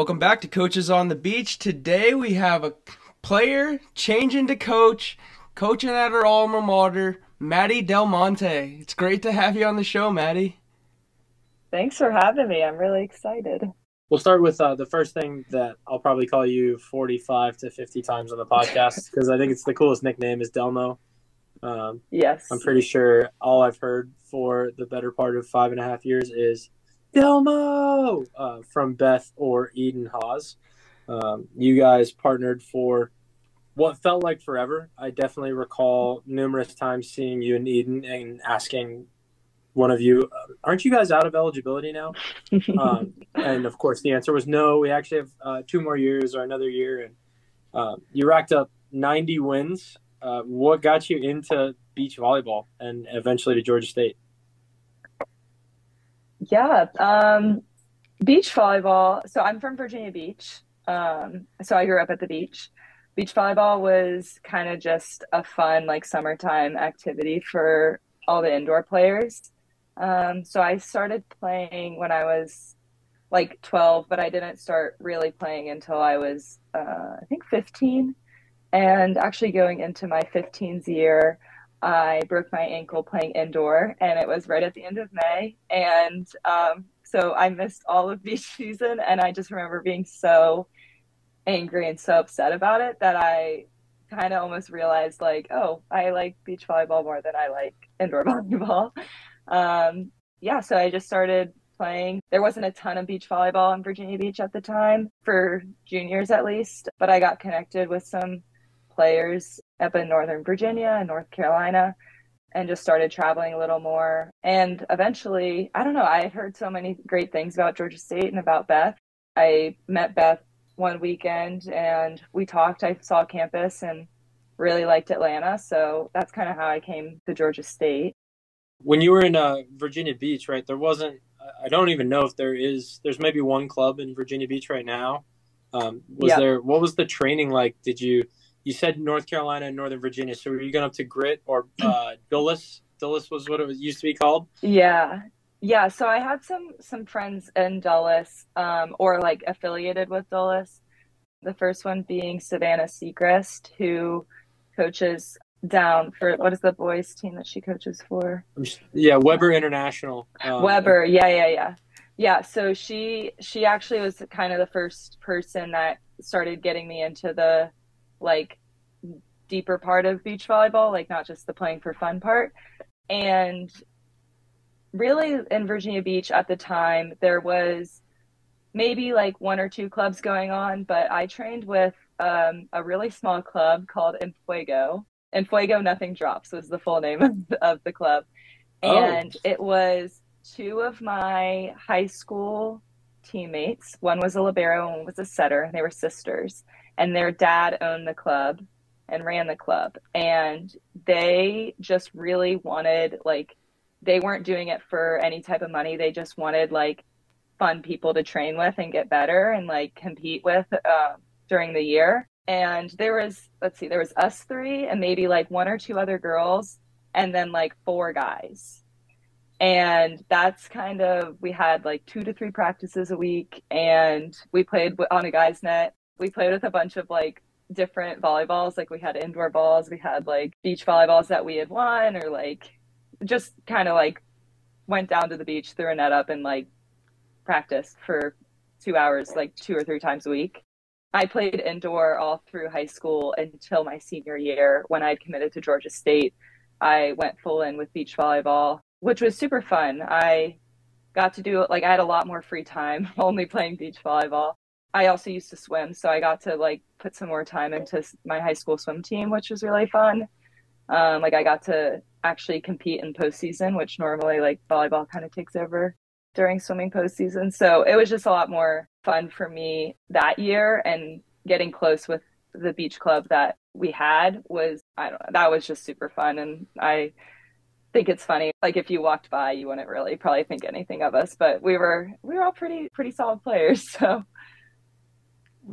Welcome back to Coaches on the Beach. Today we have a player changing to coach, coaching at our alma mater, Maddy Delmonte. It's great to have you on the show, Maddy. Thanks for having me. I'm really excited. We'll start with uh, the first thing that I'll probably call you 45 to 50 times on the podcast because I think it's the coolest nickname is Delmo. Um, yes. I'm pretty sure all I've heard for the better part of five and a half years is Delmo uh, from Beth or Eden Hawes. Um, you guys partnered for what felt like forever. I definitely recall numerous times seeing you and Eden and asking one of you, aren't you guys out of eligibility now? um, and of course, the answer was no. We actually have uh, two more years or another year. And uh, you racked up 90 wins. Uh, what got you into beach volleyball and eventually to Georgia State? Yeah, um, beach volleyball. So I'm from Virginia Beach. Um, so I grew up at the beach. Beach volleyball was kind of just a fun, like summertime activity for all the indoor players. Um, so I started playing when I was like 12, but I didn't start really playing until I was, uh, I think, 15. And actually, going into my 15th year, I broke my ankle playing indoor, and it was right at the end of May. And um, so I missed all of beach season, and I just remember being so angry and so upset about it that I kind of almost realized, like, oh, I like beach volleyball more than I like indoor volleyball um, yeah, so I just started playing. There wasn't a ton of beach volleyball in Virginia Beach at the time, for juniors at least, but I got connected with some players up in Northern Virginia and North Carolina and just started traveling a little more. And eventually, I don't know, I heard so many great things about Georgia State and about Beth. I met Beth one weekend and we talked. I saw campus and really liked Atlanta. So that's kind of how I came to Georgia State when you were in uh, Virginia Beach, right? There wasn't. I don't even know if there is. There's maybe one club in Virginia Beach right now. Um, was there? What was the training like? Did you? You said North Carolina and Northern Virginia. So were you going up to Grit or uh, Dulles? Dulles was what it was, used to be called. Yeah, yeah. So I had some some friends in Dulles, um, or like affiliated with Dulles. The first one being Savannah Sechrist, who coaches down for what is the boys team that she coaches for? Yeah, Webber International. Um, Webber, yeah, yeah, yeah. Yeah, so she she actually was kind of the first person that started getting me into the like deeper part of beach volleyball, like not just the playing for fun part. And really in Virginia Beach at the time there was maybe like one or two clubs going on, but I trained with um, a really small club called Enfuego and Fuego Nothing Drops was the full name of the, of the club. Oh. And oh. it was two of my high school teammates. One was a libero and one was a setter. And they were sisters. And their dad owned the club and ran the club. And they just really wanted, like, they weren't doing it for any type of money. They just wanted, like, fun people to train with and get better and, like, compete with uh, during the year and there was let's see there was us three and maybe like one or two other girls and then like four guys and that's kind of we had like two to three practices a week and we played on a guy's net we played with a bunch of like different volleyballs like we had indoor balls we had like beach volleyballs that we had won or like just kind of like went down to the beach threw a net up and like practiced for two hours like two or three times a week I played indoor all through high school until my senior year when I'd committed to Georgia State. I went full in with beach volleyball, which was super fun. I got to do like I had a lot more free time only playing beach volleyball. I also used to swim, so I got to like put some more time into my high school swim team, which was really fun. Um, like I got to actually compete in postseason, which normally like volleyball kind of takes over during swimming postseason. So it was just a lot more fun for me that year and getting close with the beach club that we had was I don't know, that was just super fun and I think it's funny. Like if you walked by you wouldn't really probably think anything of us, but we were we were all pretty pretty solid players. So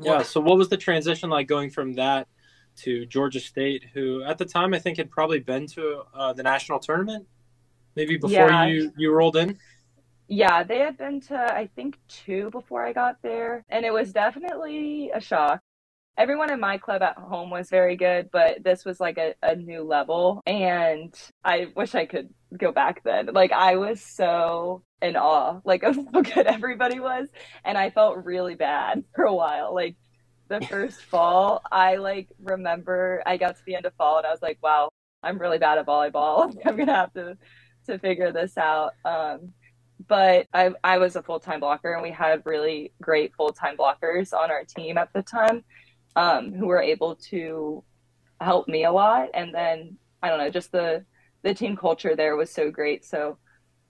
Yeah, so what was the transition like going from that to Georgia State, who at the time I think had probably been to uh, the national tournament, maybe before yeah. you you rolled in. Yeah, they had been to, I think, two before I got there. And it was definitely a shock. Everyone in my club at home was very good, but this was like a, a new level. And I wish I could go back then. Like, I was so in awe, like, of how good everybody was. And I felt really bad for a while. Like, the first fall, I like remember I got to the end of fall and I was like, wow, I'm really bad at volleyball. I'm gonna have to to figure this out. Um, but I I was a full time blocker and we had really great full time blockers on our team at the time, um, who were able to help me a lot. And then I don't know, just the the team culture there was so great. So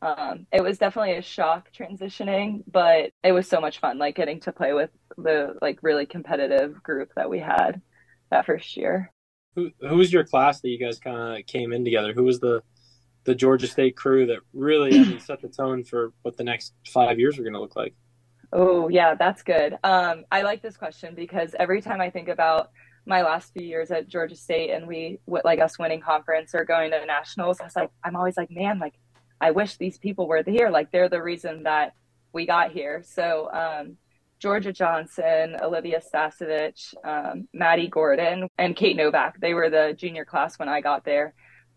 um, it was definitely a shock transitioning, but it was so much fun, like getting to play with the like really competitive group that we had that first year. Who who was your class that you guys kind of came in together? Who was the the Georgia State crew that really I mean, set the tone for what the next five years were going to look like? Oh yeah, that's good. Um, I like this question because every time I think about my last few years at Georgia State and we like us winning conference or going to nationals, I was like, I'm always like, man, like I wish these people were here. Like they're the reason that we got here. So um, Georgia Johnson, Olivia Stasevich, um, Maddie Gordon, and Kate Novak. They were the junior class when I got there.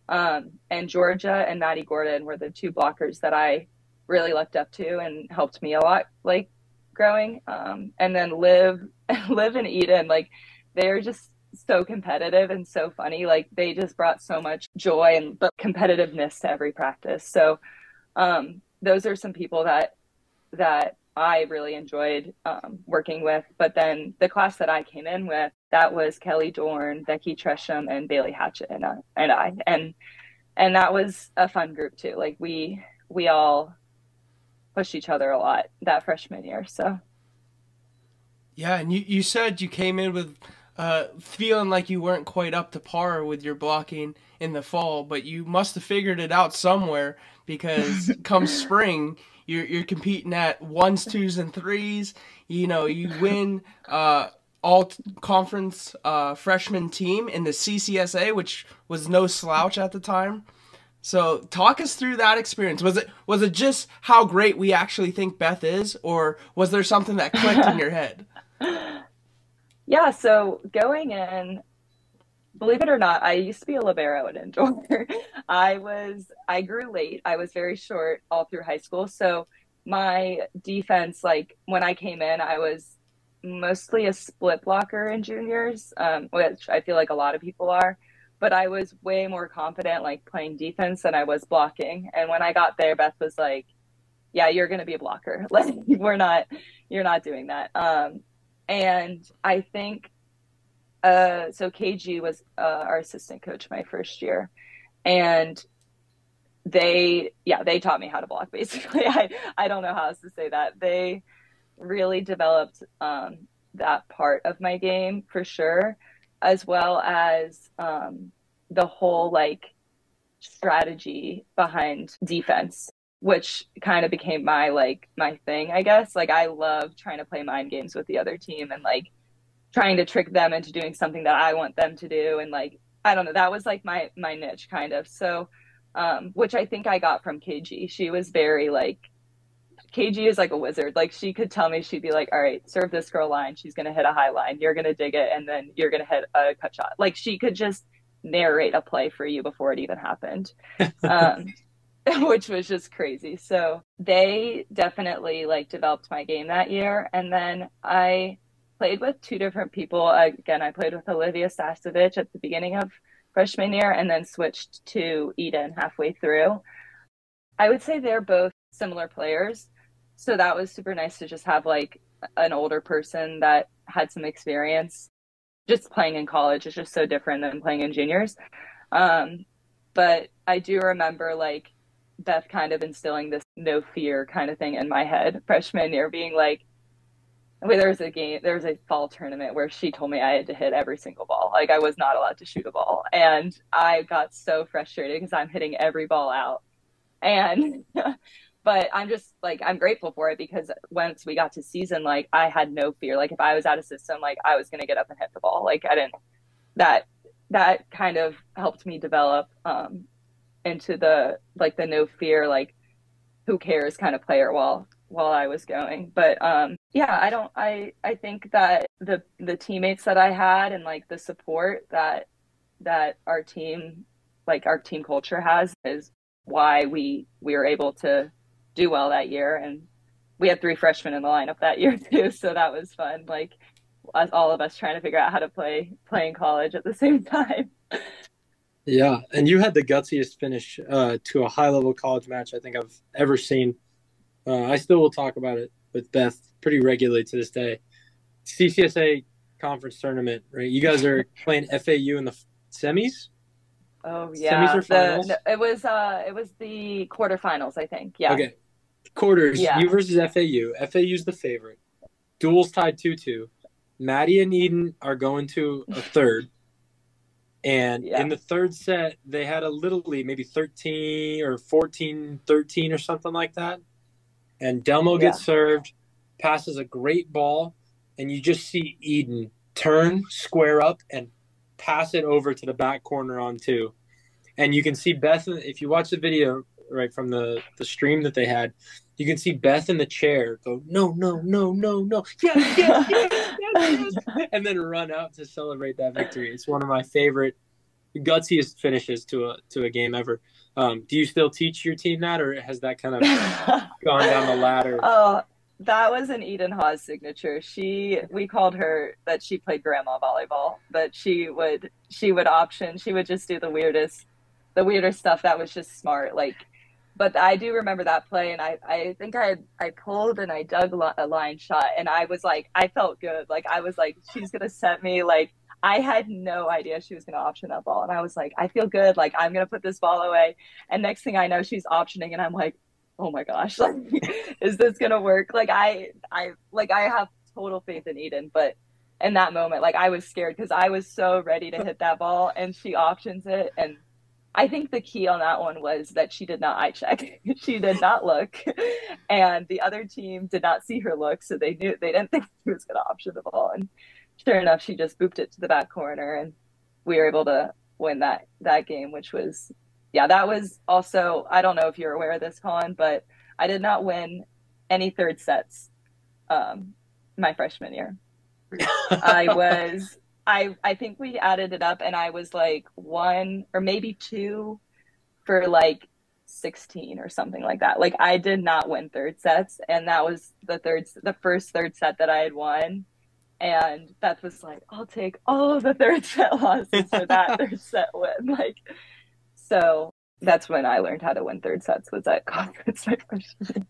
Um, and Georgia and Maddie Gordon were the two blockers that I really looked up to and helped me a lot, like growing. Um, and then Liv, Liv and Eden, like they're just so competitive and so funny. Like they just brought so much joy and but competitiveness to every practice. So um, those are some people that that I really enjoyed um, working with. But then the class that I came in with, that was Kelly Dorn, Becky Tresham, and Bailey Hatchett, and, uh, and I, and and that was a fun group too. Like we we all pushed each other a lot that freshman year. So yeah, and you you said you came in with uh, feeling like you weren't quite up to par with your blocking in the fall, but you must have figured it out somewhere because come spring you're you're competing at ones, twos, and threes. You know, you win uh, all conference uh, freshman team in the CCSA, which was no slouch at the time. So talk us through that experience. Was it was it just how great we actually think Beth is, or was there something that clicked in your head? Yeah, so going in, believe it or not, I used to be a libero at indoor. I was I grew late. I was very short all through high school. So my defense, like when I came in, I was mostly a split blocker in juniors, um, which I feel like a lot of people are. But I was way more confident, like playing defense, than I was blocking. And when I got there, Beth was like, "Yeah, you're going to be a blocker. Like we're not, you're not doing that." Um, and I think uh, so KG was uh, our assistant coach my first year, and they yeah they taught me how to block basically. I I don't know how else to say that they really developed um, that part of my game for sure, as well as um, the whole like strategy behind defense which kind of became my like my thing i guess. Like i love trying to play mind games with the other team and like trying to trick them into doing something that i want them to do. And like i don't know that was like my my niche kind of. So um which i think i got from kg she was very like kg is like a wizard like she could tell me she'd be like all right serve this girl line she's gonna hit a high line you're gonna dig it and then you're gonna hit a cut shot like she could just narrate a play for you before it even happened um which was just crazy. So they definitely like developed my game that year. And then I played with two different people. Again, I played with Olivia Stasevich at the beginning of freshman year and then switched to Eden halfway through. I would say they're both similar players. So that was super nice to just have like an older person that had some experience. Just playing in college is just so different than playing in juniors. Um, but I do remember like Beth kind of instilling this no fear kind of thing in my head freshman year, being like, wait, there was a game, there was a fall tournament where she told me I had to hit every single ball. Like I was not allowed to shoot a ball. And I got so frustrated because I'm hitting every ball out. And, but I'm just like, I'm grateful for it because once we got to season, like I had no fear. Like if I was out of system, like I was to get up and hit the ball. Like I didn't, that, that kind of helped me develop um, into the like the no fear like who cares kind of player while while I was going. But um, yeah, I don't. I I think that the the teammates that I had and like the support that that our team like our team culture has is why we we were able to do well that year. And we had three freshmen in the lineup that year too. So that was fun like us, all of us trying to figure out how to play play in college at the same time. Yeah and you had the gutsiest finish uh, to a high level college match i think i've ever seen. Uh, i still will talk about it with beth pretty regularly to this day. Ccsa conference tournament right? You guys are playing fau in the semis Oh yeah, semis or finals? The, it was uh, it was the quarterfinals, I think. Yeah. Okay, quarters. Yeah. You versus FAU. FAU's the favorite. Duels tied two two. Maddy and Eden are going to a third. And yeah. in the third set, they had a little lead, maybe 13 or 14, 13 or something like that. And Delmo yeah. gets served, passes a great ball, and you just see Eden turn, square up, and pass it over to the back corner on two. And you can see Beth, if you watch the video right from the, the stream that they had, you can see Beth in the chair go, no, no, no, no, no, yes, yes, yes, yes, yes, and then run out to celebrate that victory. It's one of my favorite, gutsiest finishes to a to a game ever. Um, do you still teach your team that, or has that kind of gone down the ladder? Oh, that was an Eden Haas signature. She we called her that she played grandma volleyball, but she would she would option. She would just do the weirdest the weirdest stuff that was just smart. Like, but I do remember that play, and I I think I I pulled and I dug a line shot, and I was like I felt good. Like I was like she's gonna set me like. I had no idea she was going to option that ball. And I was like, I feel good. Like, I'm going to put this ball away. And next thing I know, she's optioning. And I'm like, oh my gosh, like, is this gonna work? Like I, I, like I have total faith in Eden, but in that moment, like I was scared because I was so ready to hit that ball, and she options it, and I think the key on that one was that she did not eye check. she did not look, and the other team did not see her look, so they knew they didn't think she was gonna option the ball, and sure enough, she just booped it to the back corner, and we were able to win that that game, which was yeah, that was also, I don't know if you're aware of this, Colin, but I did not win any third sets um, my freshman year. I was, I, I think we added it up and I was like one or maybe two for like 16 or something like that. Like I did not win third sets and that was the third, the first third set that I had won. And Beth was like, I'll take all of the third set losses for that third set win. Like, so that's when I learned how to win third sets was at conference my freshman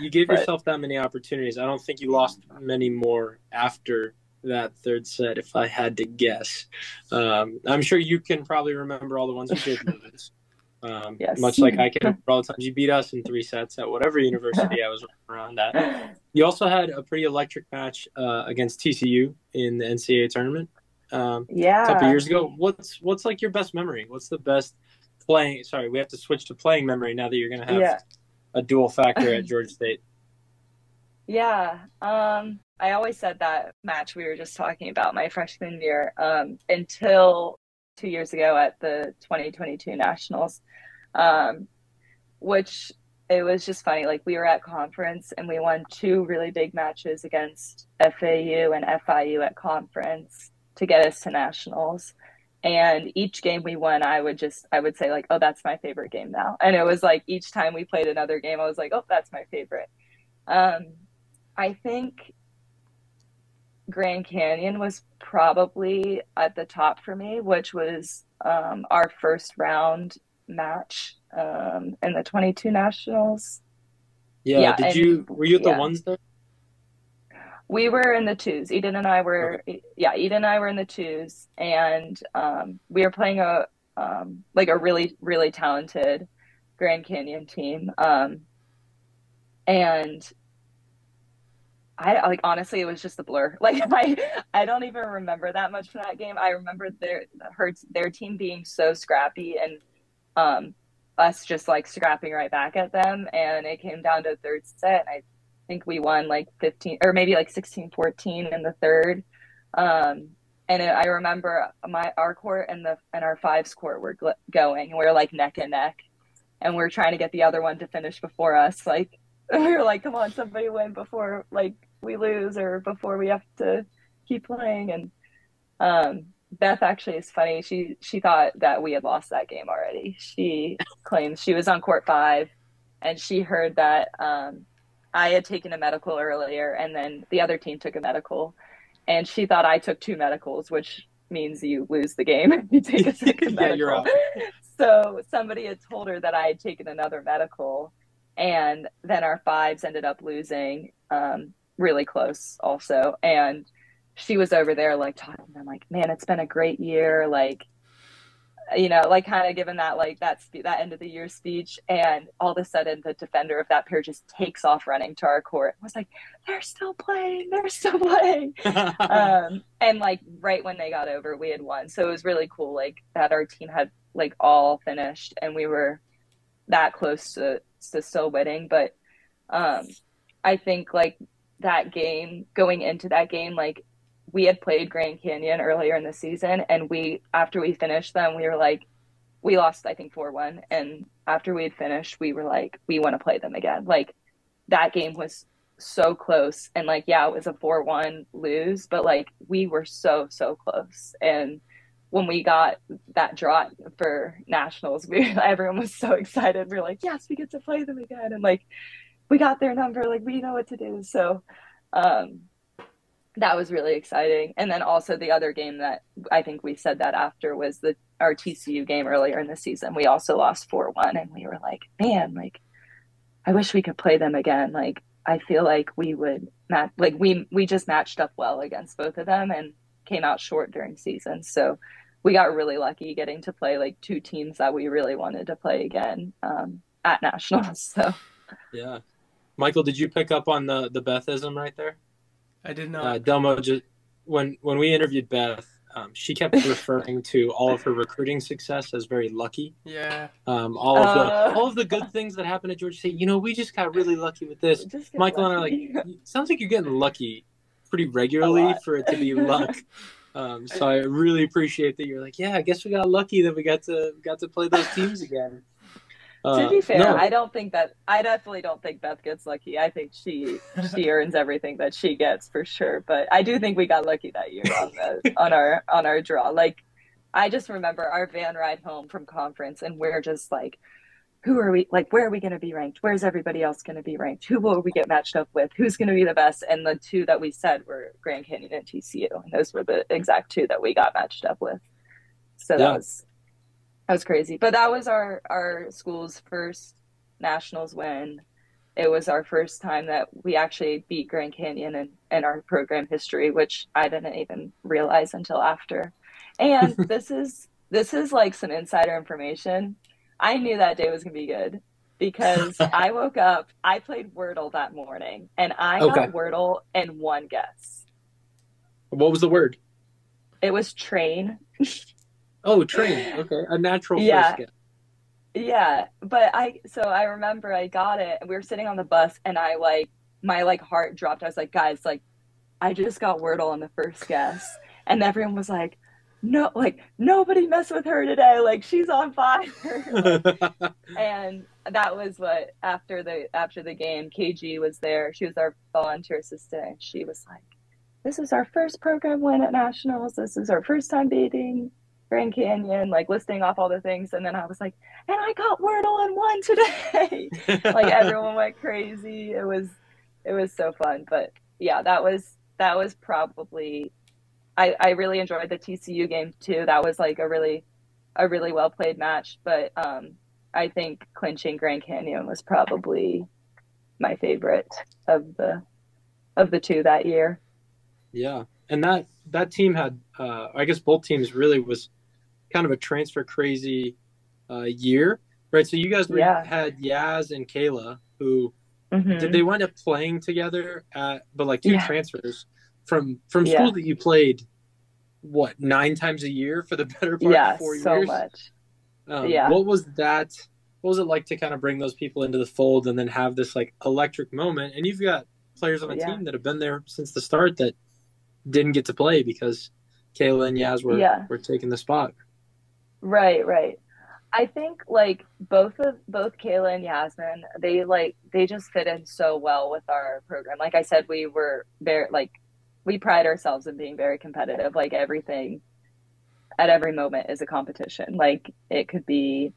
you gave but, yourself that many opportunities. I don't think you lost many more after that third set, if I had to guess. Um, I'm sure you can probably remember all the ones you did lose. Um, yes. Much like I can remember all the times you beat us in three sets at whatever university I was around at. You also had a pretty electric match uh, against TCU in the NCAA tournament um, yeah. a couple years ago. What's what's like your best memory? What's the best playing? Sorry, we have to switch to playing memory now that you're going to have yeah. a dual factor at Georgia State. Yeah, um, I always said that match we were just talking about my freshman year um, until two years ago at the 2022 Nationals, um, which it was just funny. Like we were at conference and we won two really big matches against FAU and FIU at conference to get us to nationals. And each game we won i would just i would say like oh that's my favorite game now. And it was like each time we played another game i was like oh that's my favorite. Um i think grand canyon was probably at the top for me which was um our first round match um in the 22 nationals. Yeah, yeah did and, you were you at the yeah. ones there we were in the twos. Eden and I were, okay. yeah, Eden and I were in the twos, and um, we were playing a um, like a really really talented Grand Canyon team, um, and I like honestly, it was just a blur. Like I, I don't even remember that much from that game. I remember their her their team being so scrappy and um, us just like scrapping right back at them, and it came down to third set. And I think we won like 15 or maybe like 16 14 in the third um, and it, i remember my our court and the and our fives court were going and we were like neck and neck and we're trying to get the other one to finish before us. Like we were like, come on, somebody win before like we lose or before we have to keep playing. And um, Beth actually is funny. She she thought that we had lost that game already. She claims she was on court five, and she heard that um, I had taken a medical earlier, and then the other team took a medical, and she thought I took two medicals, which means you lose the game if you take a second Yeah, you're medical. so somebody had told her that I had taken another medical, and then our fives ended up losing um, really close also, and she was over there like talking. To them like, man, it's been a great year, like you know, like kind of given that like that spe- that end of the year speech, and all of a sudden the defender of that pair just takes off running to our court. and was like, they're still playing, they're still playing, um, and like right when they got over, we had won. So it was really cool, like that our team had like all finished, and we were that close to to still winning. But um, I think like that game, going into that game, like we had played Grand Canyon earlier in the season, and we after we finished them, we were like, we lost I think four one, and after we had finished, we were like, we want to play them again. Like that game was so close, and like yeah, it was a four one lose, but like we were so so close, and when we got that draw for nationals, we everyone was so excited. We are like, yes, we get to play them again, and like we got their number, like we know what to do. So. um that was really exciting. And then also the other game that I think we said that after was the our TCU game earlier in the season. We also lost four one, and we were like, man, like I wish we could play them again. Like I feel like we would match. Like we we just matched up well against both of them and came out short during season. So we got really lucky getting to play like two teams that we really wanted to play again um, at nationals. So yeah. Michael, did you pick up on the the Bethism right there? I did not. Uh, Delmo just when when we interviewed Beth, um, she kept referring to all of her recruiting success as very lucky. yeah. Um, all of the Uh. all of the good things that happened at Georgia State. You know, we just got really lucky with this. just get Michael and I are like, sounds like you're getting lucky pretty regularly for it to be luck. Um, so I really appreciate that you're like, yeah, I guess we got lucky that we got to got to play those teams again. Uh, to be fair, no, I don't think that I definitely don't think Beth gets lucky. I think she she earns everything that she gets for sure. But I do think we got lucky that year on the on our on our draw. Like I just remember our van ride home from conference and we're just like who are we like where are we going to be ranked where's everybody else going to be ranked who will we get matched up with who's going to be the best and the two that we said were grand canyon and tcu and those were the exact two that we got matched up with so that Yeah. was that was crazy but that was our our school's first nationals win it was our first time that we actually beat grand canyon in, in our program history which i didn't even realize until after and this is this is like some insider information I knew that day was gonna be good because I woke up, I played Wordle that morning, and I Okay. got Wordle in one guess. what was the word? It was train. Oh, train. Okay, a natural Yeah. first guess. Yeah, but I so I remember I got it, and we were sitting on the bus, and I like my like heart dropped. I was like, guys, like I just got Wordle on the first guess, and everyone was like, no, like nobody mess with her today, like she's on fire. and that was what after the after the game kg was there she was our volunteer assistant she was like this is our first program win at nationals this is our first time beating grand canyon like listing off all the things. And then i was like and i got wordle and won today. Like everyone went crazy. It was it was so fun. But yeah that was that was probably i i really enjoyed the tcu game too. That was like a really a really well played match. But um I think clinching Grand Canyon was probably my favorite of the of the two that year. Yeah, and that that team had, uh, I guess, both teams really was kind of a transfer crazy uh, year, right? So you guys were- Yeah. had Yaz and Kayla, who Mhm. did they wind up playing together, at, but like two Yeah. transfers from from Yeah. that you played, what nine times a year for the better part yeah, of four so years. much. Um, Yeah. What was that? What was it like to kind of bring those people into the fold and then have this like electric moment? And you've got players on a Yeah. team that have been there since the start that didn't get to play because Kayla and Yaz were were taking the spot. Right, right. I think like both of both Kayla and Yasmin, they like they just fit in so well with our program. Like I said, we were very like we pride ourselves in being very competitive. Like everything at every moment is a competition. Like it could be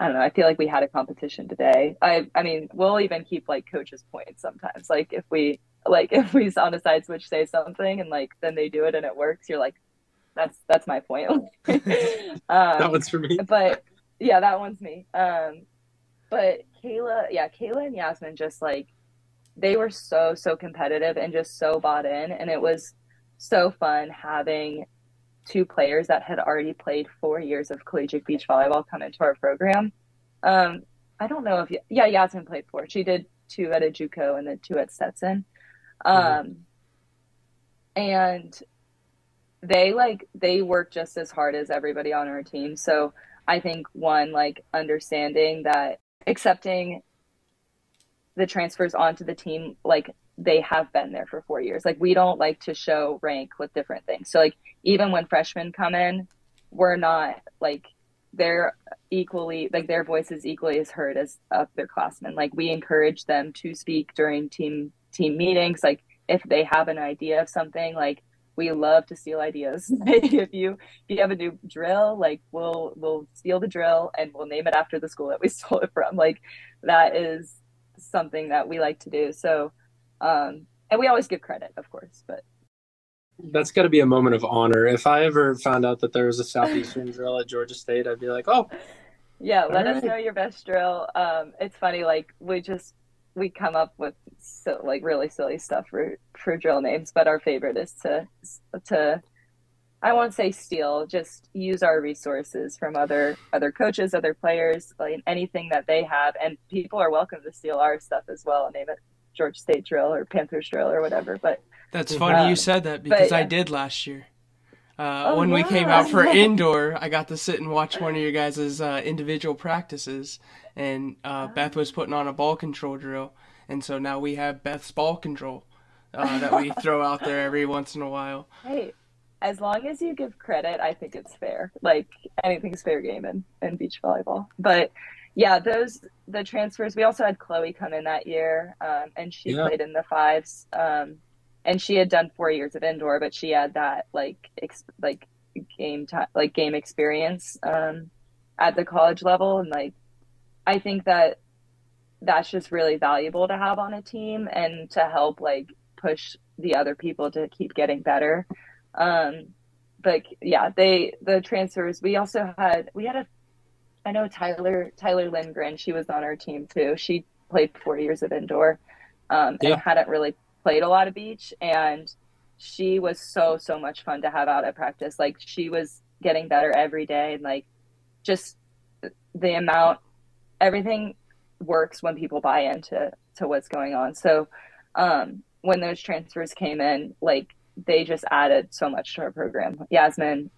I don't know, I feel like we had a competition today. I I mean, we'll even keep like coaches points sometimes. Like if we like if we on a side switch say something and like then they do it and it works, you're like that's that's my point. um, that one's for me. But yeah, that one's me. Um, but Kayla, yeah, Kayla and Yasmin just like they were so so competitive and just so bought in, and it was so fun having two players that had already played four years of collegiate beach volleyball come into our program. Um, I don't know if yeah, Yasmin played four. She did two at a JUCO and then two at Stetson. Mm-hmm. Um, mm-hmm. and they like they work just as hard as everybody on our team. So I think one like understanding that accepting the transfers onto the team like they have been there for four years. Like we don't like to show rank with different things. So like even when freshmen come in, we're not like they're equally like their voice is equally as heard as upperclassmen. Like we encourage them to speak during team team meetings. Like if they have an idea of something, like we love to steal ideas. if you if you have a new drill, like we'll we'll steal the drill and we'll name it after the school that we stole it from. Like that is something that we like to do. So um and we always give credit, of course, but that's got to be a moment of honor. If I ever found out that there was a southeastern drill at Georgia State, I'd be like, "Oh, yeah, let us know your best drill." Um, it's funny, like we just we come up with so like really silly stuff for for drill names, but our favorite is to to I won't say steal, just use our resources from other other coaches, other players, like anything that they have, and people are welcome to steal our stuff as well. and Name it George State drill or Panthers drill or whatever. But that's funny um, you said that because but. I did last year. Uh, oh, when we came out for indoor, I got to sit and watch one of your guys' uh, individual practices, and uh, Beth was putting on a ball control drill, and so now we have Beth's ball control uh, that we throw out there every once in a while. Hey, as long as you give credit, I think it's fair. Like anything's fair game in, in beach volleyball. But yeah, those the transfers. We also had Chloe come in that year, um, and she yeah. played in the fives. Um, and she had done four years of indoor, but she had that like ex- like game time, like game experience um, at the college level, and like I think that that's just really valuable to have on a team and to help like push the other people to keep getting better. Um, but yeah, they the transfers. We also had we had a I know Tyler Tyler Lindgren. She was on our team too. She played four years of indoor um, and hadn't really played a lot of beach. And she was so so much fun to have out at practice. Like she was getting better every day, and like just the amount everything works when people buy into to what's going on. So um, when those transfers came in, like they just added so much to our program. Yasmin,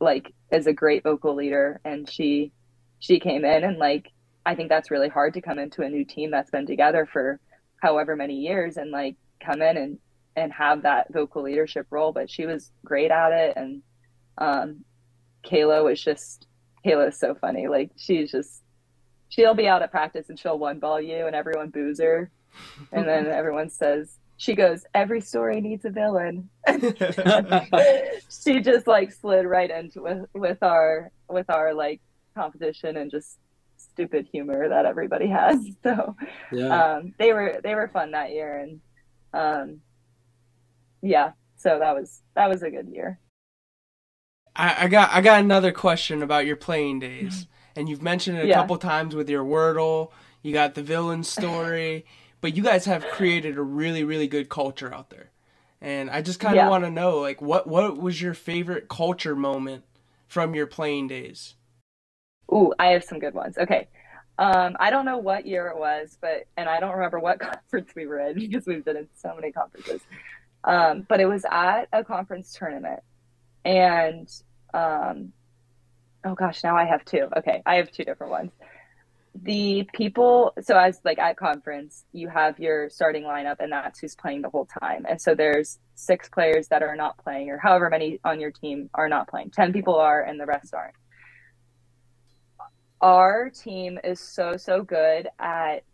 like, is a great vocal leader, and she she came in and like I think that's really hard to come into a new team that's been together for however many years and like come in and and have that vocal leadership role. But she was great at it, and um, Kayla was just Kayla is so funny. Like she's just she'll be out at practice and she'll one ball you and everyone boos her. And then everyone says, she goes, every story needs a villain. she just like slid right into with, with our, with our like competition and just stupid humor that everybody has. So, yeah. um, they were, they were fun that year. And, um, yeah, so that was, that was a good year. I, I got, I got another question about your playing days and you've mentioned it a yeah. couple times with your Wordle. You got the villain story, but you guys have created a really, really good culture out there. And I just kind of yeah. want to know, like, what what was your favorite culture moment from your playing days? Ooh, I have some good ones. Okay. Um, I don't know what year it was, but and I don't remember what conference we were in because we've been in so many conferences. Um, but it was at a conference tournament, and um, oh gosh, now I have two. Okay, I have two different ones. The people, so as like at conference, you have your starting lineup, and that's who's playing the whole time. And so there's six players that are not playing, or however many on your team are not playing. Ten people are, and the rest aren't. our team is so so good at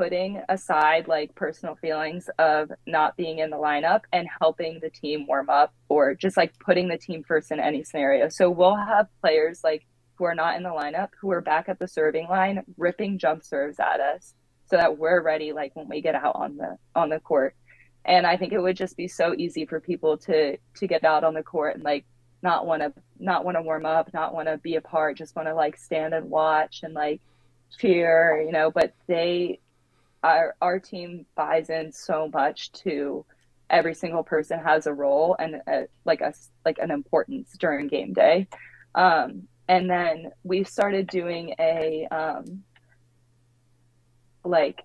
putting aside like personal feelings of not being in the lineup and helping the team warm up or just like putting the team first in any scenario. So we'll have players like who are not in the lineup who are back at the serving line ripping jump serves at us so that we're ready like when we get out on the on the court. And I think it would just be so easy for people to to get out on the court and like not want to not want to warm up, not want to be a part, just want to like stand and watch and like cheer, you know, but they our our team buys in so much to every single person has a role and a, like us like an importance during game day. Um, and then we started doing a um, like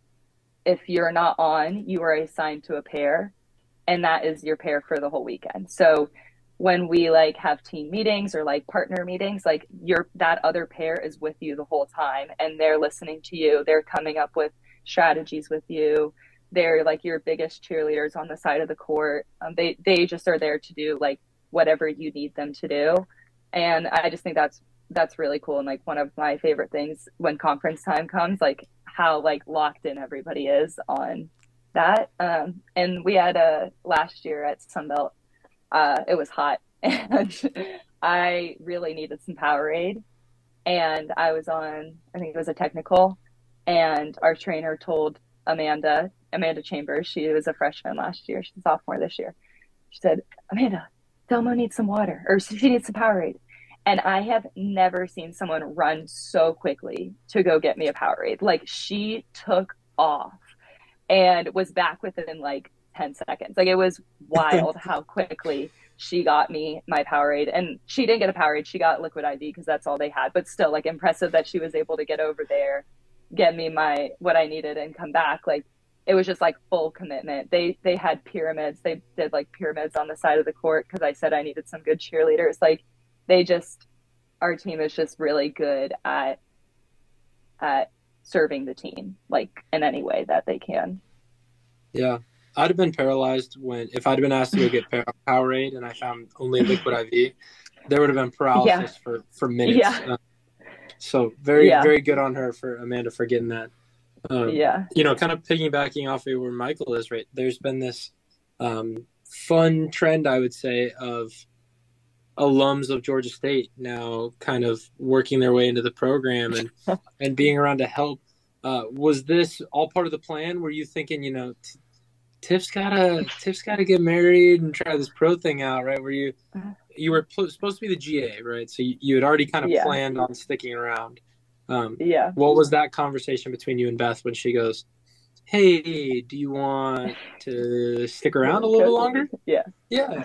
if you're not on, you are assigned to a pair, and that is your pair for the whole weekend. So when we like have team meetings or like partner meetings like your that other pair is with you the whole time and they're listening to you they're coming up with strategies with you. They're like your biggest cheerleaders on the side of the court. Um, they they just are there to do like whatever you need them to do. And i just think that's that's really cool and like one of my favorite things when conference time comes like how like locked in everybody is on that. Um, and we had a last year at sunbelt uh, it was hot. And I really needed some Powerade. And I was on, I think it was a technical, and our trainer told Amanda, Amanda Chambers, she was a freshman last year, she's a sophomore this year. She said, Amanda, Delmo needs some water, or she needs some Powerade. And I have never seen someone run so quickly to go get me a Powerade. Like she took off and was back within like 10 seconds. Like it was wild how quickly she got me my Powerade. And she didn't get a Powerade, she got Liquid IV because that's all they had. But still, like impressive that she was able to get over there, get me my what I needed and come back. Like it was just like full commitment. They they had pyramids. They did like pyramids on the side of the court because I said I needed some good cheerleaders. Like they just our team is just really good at at serving the team like in any way that they can. Yeah. I'd have been paralyzed when if I'd been asked to go get Powerade and I found only liquid IV, there would have been paralysis yeah. for for minutes. Yeah. Uh, so very yeah. very good on her for Amanda for getting that. Um, yeah. You know, kind of piggybacking off of where Michael is right. There's been this um, fun trend, I would say, of alums of Georgia State now kind of working their way into the program and and being around to help. Uh, was this all part of the plan? Were you thinking, you know, t- Tiff's gotta Tiff's gotta get married and try this pro thing out, right? Where you uh-huh. You were pl- supposed to be the GA, right? So you, you had already kind of yeah. planned on sticking around. Um, yeah. What was that conversation between you and Beth when she goes, "Hey, do you want to stick around a little longer?" Yeah. Yeah.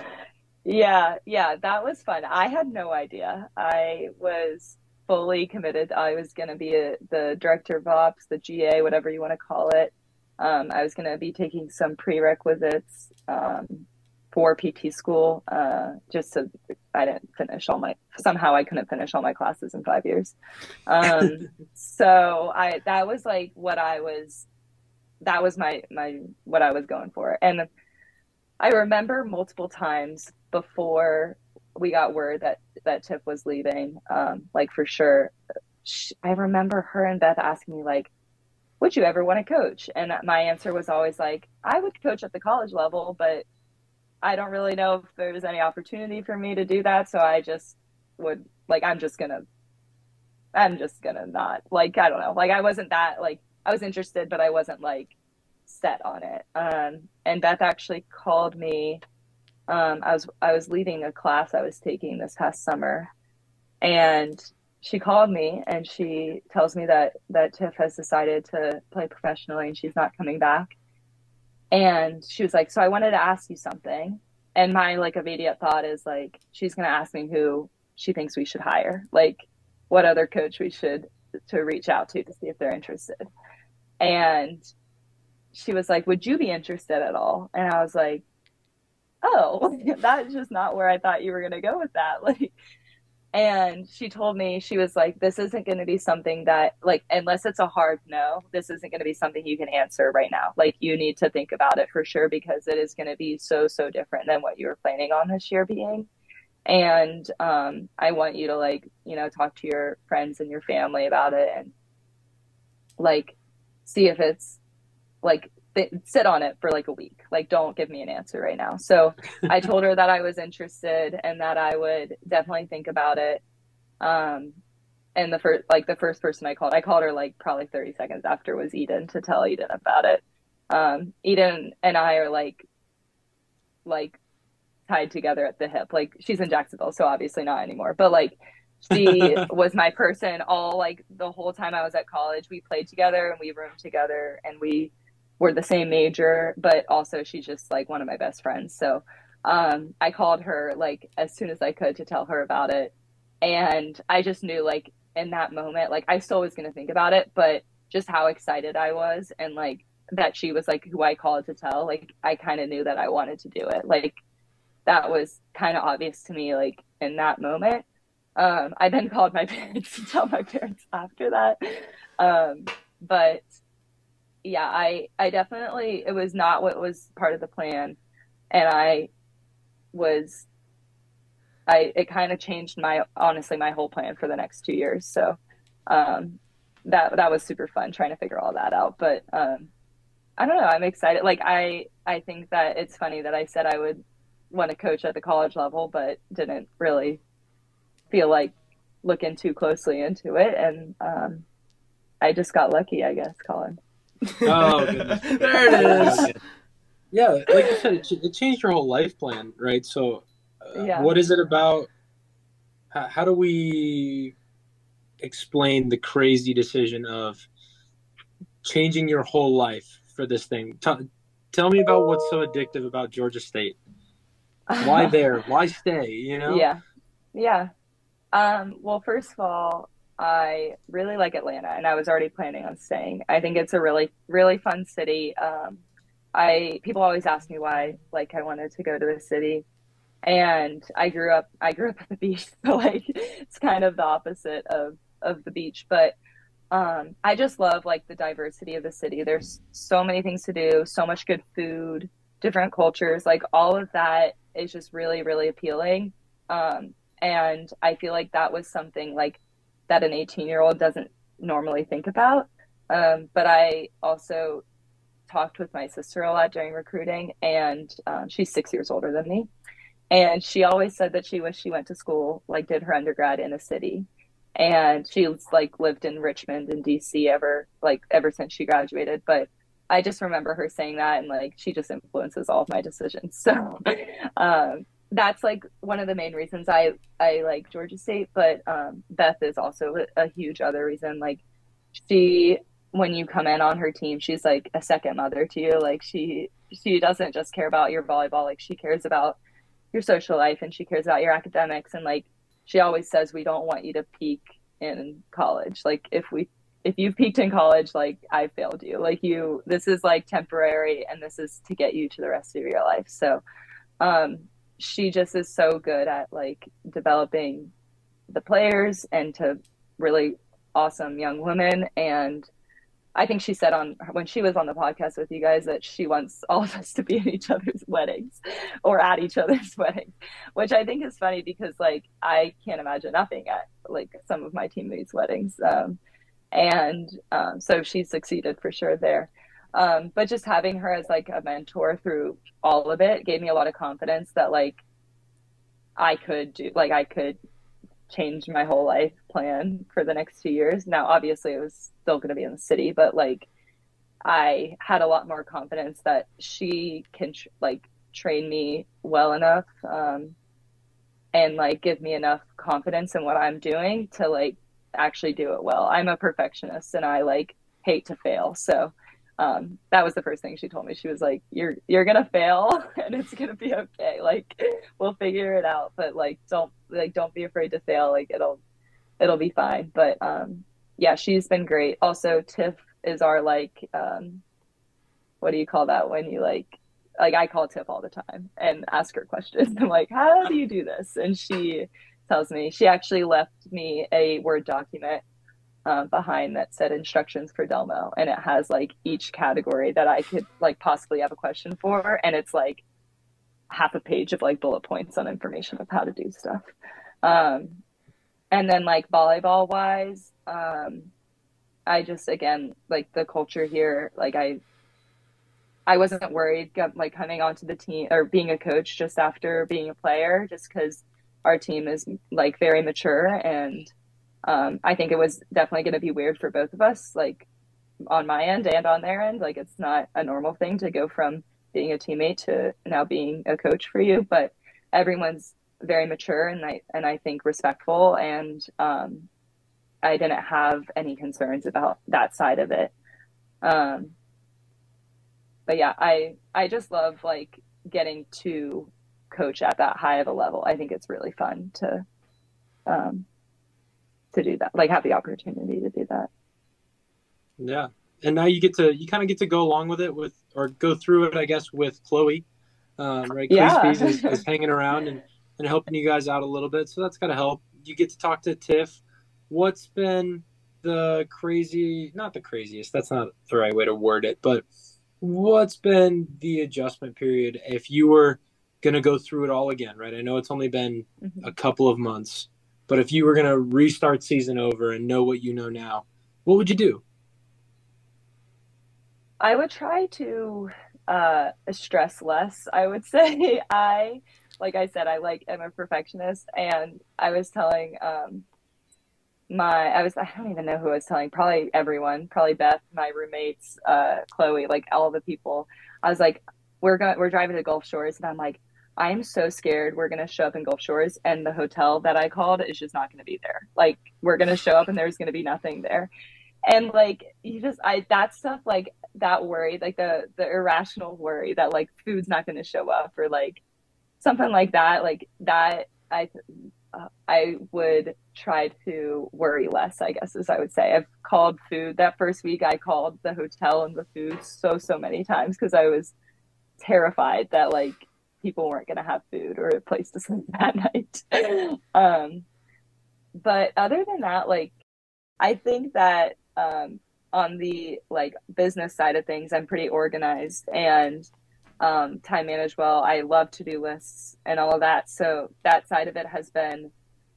Yeah, yeah, that was fun. I had no idea. I was fully committed. I was going to be a, the director of ops, the GA, whatever you want to call it. Um, I was going to be taking some prerequisites um, for PT school. Uh, just so I didn't finish all my somehow I couldn't finish all my classes in five years. Um, so I that was like what I was. That was my my what I was going for, and I remember multiple times before we got word that that Tiff was leaving, um, like for sure. She, I remember her and Beth asking me like, would you ever want to coach? And my answer was always like, I would coach at the college level, but I don't really know if there's any opportunity for me to do that. So I just would like, I'm just gonna, I'm just gonna not like, I don't know. Like I wasn't that like, I was interested, but I wasn't like set on it. Um, and Beth actually called me. Um, I was, I was leading a class I was taking this past summer and she called me and she tells me that that Tiff has decided to play professionally and she's not coming back. And she was like, "So I wanted to ask you something." And my like immediate thought is like, she's gonna ask me who she thinks we should hire, like what other coach we should to reach out to to see if they're interested. And she was like, "Would you be interested at all?" And I was like, "Oh, that's just not where I thought you were gonna go with that." Like and she told me she was like this isn't going to be something that like unless it's a hard no this isn't going to be something you can answer right now. Like you need to think about it for sure because it is going to be so so different than what you were planning on this year being. And um, I want you to like you know talk to your friends and your family about it and like see if it's like th- sit on it for like a week. Like don't give me an answer right now. So i told her that i was interested and that i would definitely think about it um and the first like the first person i called i called her like probably 30 seconds after was eden to tell eden about it. Um eden and i are like like tied together at the hip. Like she's in jacksonville so obviously not anymore. But like she was my person all like the whole time I was at college. We played together and we roomed together and we were the same major, but also she's just like one of my best friends. So um, I called her like as soon as I could to tell her about it. And I just knew like in that moment, like I still was going to think about it, but just how excited I was and like that she was like who I called to tell, like I kind of knew that I wanted to do it. Like that was kind of obvious to me, like in that moment. Um, I then called my parents to tell my parents after that. Um, but yeah, I I definitely it was not what was part of the plan, and I was I it kind of changed my honestly my whole plan for the next two years. So um, that that was super fun trying to figure all that out. But um, I don't know. I'm excited. Like I I think that it's funny that I said I would want to coach at the college level, but didn't really feel like looking too closely into it, and um, I just got lucky, I guess, Colin. Oh, goodness. there it is. Yeah, like you said, it, it changed your whole life plan, right? So, uh, Yeah. what is it about? How, how do we explain the crazy decision of changing your whole life for this thing? T- tell me about what's so addictive about Georgia State. Why there? Why stay? You know? Yeah, yeah. Um, well, first of all, I really like Atlanta, and I was already planning on staying. I think it's a really, really fun city. Um, I people always ask me why, like, I wanted to go to the city, and I grew up. I grew up at the beach, so like, it's kind of the opposite of of the beach, but. Um, I just love like the diversity of the city. There's so many things to do, so much good food, different cultures, like all of that is just really, really appealing. Um, and I feel like that was something like that an 18 year old doesn't normally think about. Um, but I also talked with my sister a lot during recruiting, and um, she's six years older than me. And she always said that she wished she went to school, like did her undergrad in a city. And she's like lived in Richmond and DC ever like ever since she graduated. But I just remember her saying that, and like she just influences all of my decisions. So um, that's like one of the main reasons I I like Georgia State. But um, Beth is also a, a huge other reason. Like she, when you come in on her team, she's like a second mother to you. Like she she doesn't just care about your volleyball. Like she cares about your social life and she cares about your academics. And like she always says, we don't want you to peak in college. Like if we if you've peaked in college, like I failed you. Like you, this is like temporary, and this is to get you to the rest of your life. So, um, she just is so good at like developing the players and to really awesome young women. And I think she said on when she was on the podcast with you guys that she wants all of us to be at each other's weddings or at each other's weddings, which I think is funny because like I can't imagine nothing at like some of my teammates' weddings. Um, and um, so she succeeded for sure there. Um, but just having her as like a mentor through all of it gave me a lot of confidence that like I could do, like I could change my whole life plan for the next two years. Now, obviously, it was still going to be in the city, but like I had a lot more confidence that she can tr- like train me well enough um, and like give me enough confidence in what I'm doing to like actually do it well. I'm a perfectionist and I like hate to fail. So um, that was the first thing she told me. She was like, "You're you're gonna fail, and it's gonna be okay. Like we'll figure it out, but like don't like don't be afraid to fail. Like it'll it'll be fine." But um, yeah, she's been great. Also, Tiff is our like um, what do you call that when you like like I call Tiff all the time and ask her questions. I'm like, "How do you do this?" And she tells me she actually left me a word document um, behind that said instructions for Delmo, and it has like each category that I could like possibly have a question for, and it's like half a page of like bullet points on information of how to do stuff. Um, and then like volleyball wise, um, I just again like the culture here. Like I, I wasn't worried like coming onto the team or being a coach just after being a player, just because our team is like very mature and um, I think it was definitely going to be weird for both of us, like on my end and on their end. Like it's not a normal thing to go from being a teammate to now being a coach for you, but everyone's very mature and I and I think respectful and um, I didn't have any concerns about that side of it. Um, but yeah, I I just love like getting to coach at that high of a level. I think it's really fun to um, to do that, like have the opportunity to do that. Yeah, and now you get to you kind of get to go along with it with or go through it, I guess, with Chloe. Um, right, yeah. is, is hanging around and, and helping you guys out a little bit, so that's gotta help. You get to talk to Tiff. What's been the crazy? Not the craziest. That's not the right way to word it, but what's been the adjustment period if you were going to go through it all again, right? I know it's only been mm-hmm. a couple of months, but if you were going to restart season over and know what you know now, what would you do? I would try to uh, stress less. I would say I, like I said, I like am a perfectionist, and I was telling um, my I was I don't even know who I was telling. Probably everyone. Probably Beth, my roommates, uh, Chloe, like all the people. I was like, we're going we're driving to Gulf Shores, and I'm like, I'm so scared we're going to show up in Gulf Shores and the hotel that I called is just not going to be there. Like we're going to show up and there's going to be nothing there. And like you just I that stuff like that worry, like the the irrational worry that like food's not going to show up or like something like that, like that I uh, I would try to worry less, I guess, as I would say. I've called food that first week. I called the hotel and the food so, so many times because I was terrified that like people weren't going to have food or a place to sleep that night. um, but other than that, like, I think that um, on the like business side of things, I'm pretty organized and um, time manage well. I love to do lists and all of that. So that side of it has been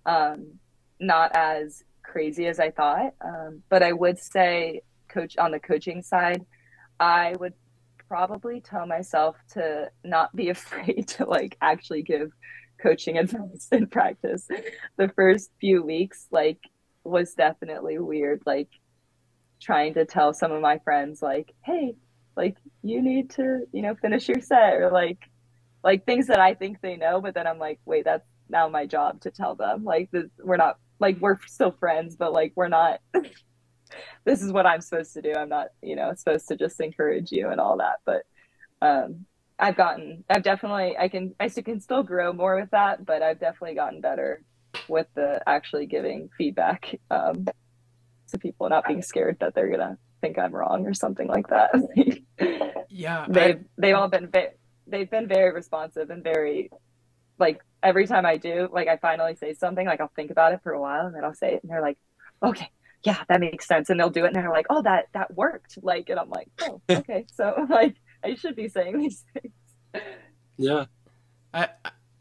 um, not as crazy as I thought. Um, but I would say, coach on the coaching side, I would probably tell myself to not be afraid to like actually give coaching advice in practice. The first few weeks like was definitely weird like trying to tell some of my friends like, "Hey, like you need to, you know, finish your set or like like things that I think they know, but then I'm like, "Wait, that's now my job to tell them." Like this, we're not like we're still friends, but like we're not this is what I'm supposed to do. I'm not, you know, supposed to just encourage you and all that. But um, I've gotten, I've definitely, I can, I can still grow more with that, but I've definitely gotten better with the actually giving feedback um, to people, not being scared that they're gonna think I'm wrong or something like that. yeah, they've I, they've all been ve- they've been very responsive and very like every time I do, like I finally say something, like I'll think about it for a while and then I'll say it, and they're like, okay, yeah, that makes sense. And they'll do it and they're like, oh, that, that worked. Like, and I'm like, oh, okay. so like, I should be saying these things. Yeah. I,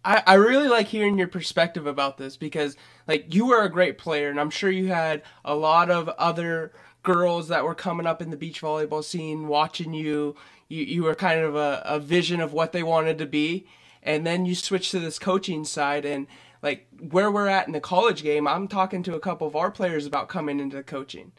I, I really like hearing your perspective about this because like you were a great player and I'm sure you had a lot of other girls that were coming up in the beach volleyball scene watching you. You, you were kind of a, a vision of what they wanted to be. And then you switched to this coaching side and like where we're at in the college game, I'm talking to a couple of our players about coming into coaching.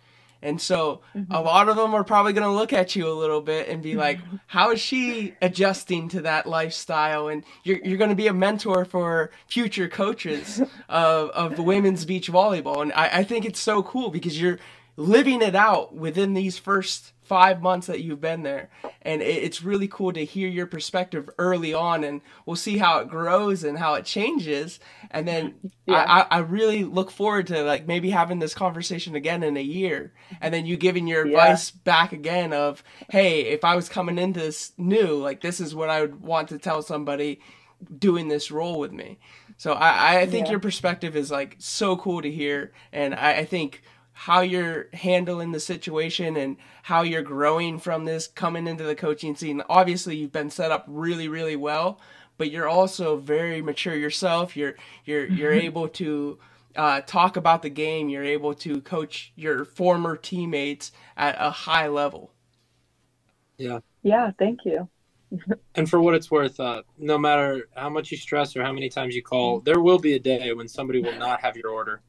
And so mm-hmm. a lot of them are probably going to look at you a little bit and be like, how is she adjusting to that lifestyle? And you're, you're going to be a mentor for future coaches of, of women's beach volleyball. And I, I think it's so cool because you're living it out within these first five months that you've been there and it's really cool to hear your perspective early on and we'll see how it grows and how it changes and then yeah. I, I really look forward to like maybe having this conversation again in a year and then you giving your yeah. advice back again of hey if i was coming into this new like this is what i would want to tell somebody doing this role with me so i, I think yeah. your perspective is like so cool to hear and I, I think how you're handling the situation and how you're growing from this coming into the coaching scene. Obviously, you've been set up really, really well, but you're also very mature yourself. You're you're you're able to uh, talk about the game. You're able to coach your former teammates at a high level. Yeah. Yeah. Thank you. and for what it's worth, uh, no matter how much you stress or how many times you call, there will be a day when somebody will not have your order.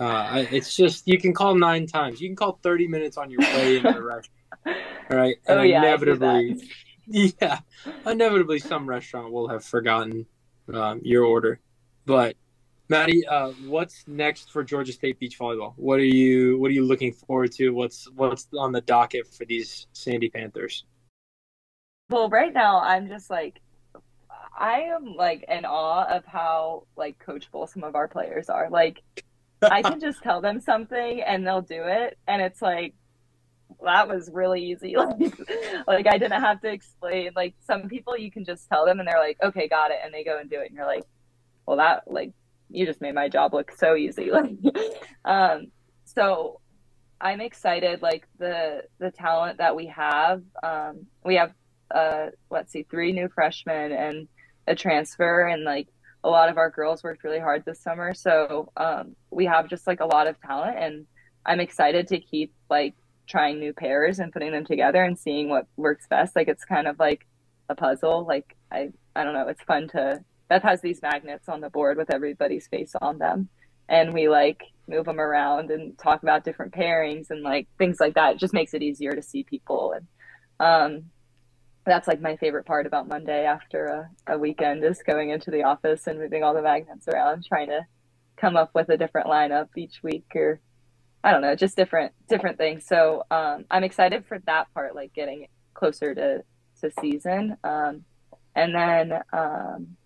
Uh, it's just you can call nine times. You can call thirty minutes on your way into the restaurant, right? And oh, yeah, inevitably, yeah, inevitably, some restaurant will have forgotten um, your order. But Maddy, uh, what's next for Georgia State beach volleyball? What are you What are you looking forward to? What's What's on the docket for these Sandy Panthers? Well, right now I'm just like I am like in awe of how like coachable some of our players are. Like I can just tell them something and they'll do it and it's like that was really easy. Like, like I didn't have to explain. Like some people you can just tell them and they're like, "Okay, got it." And they go and do it and you're like, "Well, that like you just made my job look so easy." Like um so I'm excited like the the talent that we have. Um we have uh, let's see, three new freshmen and a transfer, and like a lot of our girls worked really hard this summer. So um, we have just like a lot of talent, and I'm excited to keep like trying new pairs and putting them together and seeing what works best. Like it's kind of like a puzzle. Like I, I don't know. It's fun to Beth has these magnets on the board with everybody's face on them, and we like move them around and talk about different pairings and like things like that. It just makes it easier to see people and. Um, that's like my favorite part about Monday after a, a weekend is going into the office and moving all the magnets around, trying to come up with a different lineup each week or I don't know, just different different things. So um, I'm excited for that part, like getting closer to to season, um, and then um,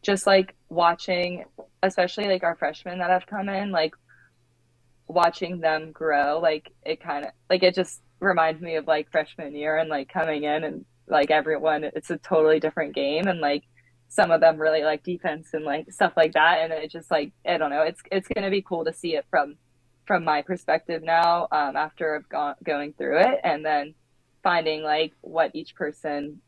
just like watching, especially like our freshmen that have come in, like watching them grow. Like it kind of like it just reminds me of like freshman year and like coming in and like everyone it's a totally different game and like some of them really like defense and like stuff like that and it just like i don't know it's it's going to be cool to see it from from my perspective now um, after i've gone going through it and then finding like what each person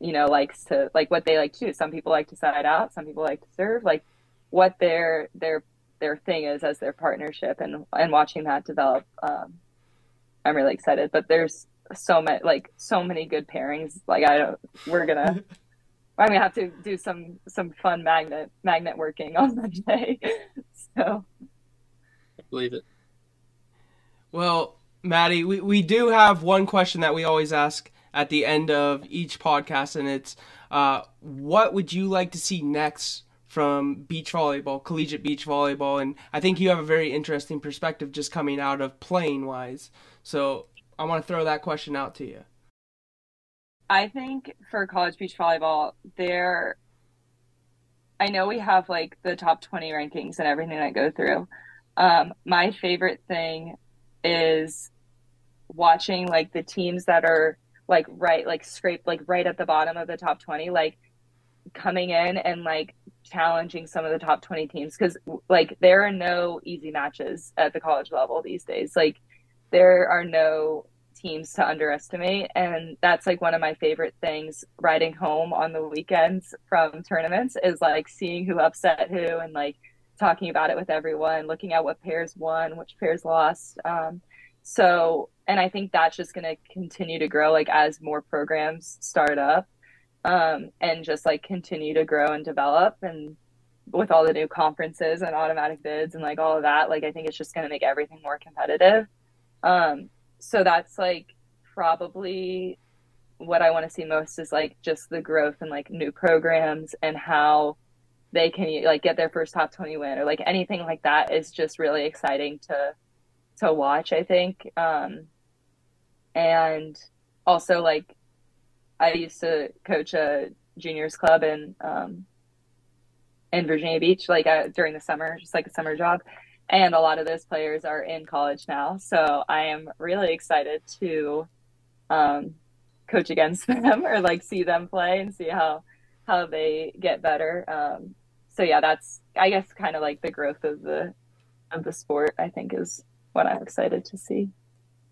you know likes to like what they like to do. Some people like to side out some people like to serve like what their their their thing is as their partnership and and watching that develop um, i'm really excited but there's so many like so many good pairings. Like I don't we're gonna I'm gonna have to do some some fun magnet magnet working on Monday. so I believe it. Well, Maddy, we, we do have one question that we always ask at the end of each podcast, and it's uh, what would you like to see next from beach volleyball, collegiate beach volleyball? And I think you have a very interesting perspective just coming out of playing wise. So I want to throw that question out to you. I think for college beach volleyball, there, I know we have like the top 20 rankings and everything that go through. Um, my favorite thing is watching like the teams that are like right, like scraped like right at the bottom of the top 20, like coming in and like challenging some of the top 20 teams because like there are no easy matches at the college level these days. Like, there are no teams to underestimate. And that's like one of my favorite things riding home on the weekends from tournaments is like seeing who upset who and like talking about it with everyone looking at what pairs won which pairs lost. Um, so and i think that's just going to continue to grow like as more programs start up um, and just like continue to grow and develop. And with all the new conferences and automatic bids and like all of that like i think it's just going to make everything more competitive um, so that's like probably what I want to see most is like just the growth and like new programs and how they can like get their first top 20 win or like anything like that is just really exciting to to watch I think. Um and also like I used to coach a juniors club in um in Virginia Beach like uh, during the summer just like a summer job and a lot of those players are in college now. So I am really excited to um, coach against them or like see them play and see how how they get better. Um, so yeah, that's I guess kind of like the growth of the of the sport. I think is what I'm excited to see.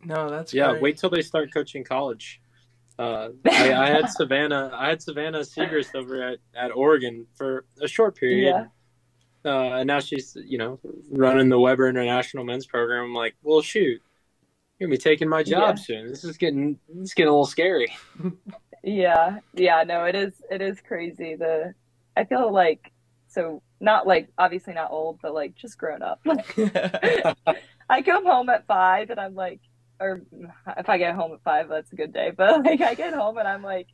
No, that's yeah. Great. Wait till they start coaching college. Uh, I, I had Savannah. I had Savannah Segrist over at, at Oregon for a short period. Yeah. Uh, and now she's, you know, running the Webber International Men's Program. I'm like, well, shoot, you're gonna be taking my job Yeah. soon. This is getting, this is getting a little scary. Yeah, yeah, no, it is it is crazy. The I feel like so not like obviously not old, but like just grown up. I come home at five and I'm like or if I get home at five, that's a good day. But like I get home and I'm like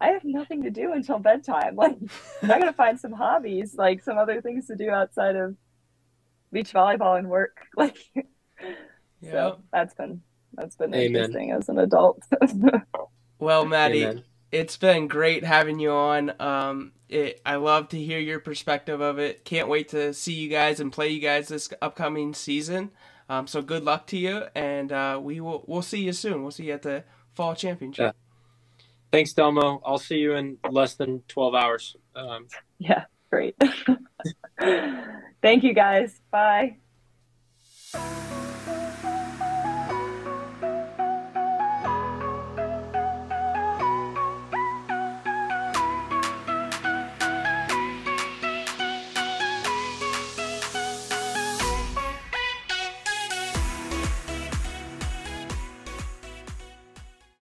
I have nothing to do until bedtime. Like I gotta find some hobbies, like some other things to do outside of beach volleyball and work. Like yeah. so that's been that's been Amen. interesting as an adult. Well, Maddy, Amen. it's been great having you on. Um, it, I love to hear your perspective of it. Can't wait to see you guys and play you guys this upcoming season. Um, so good luck to you, and uh, we will we'll see you soon. We'll see you at the fall championship. Thanks, Delmo. I'll see you in less than 12 hours. Um, yeah, great. Thank you guys. Bye.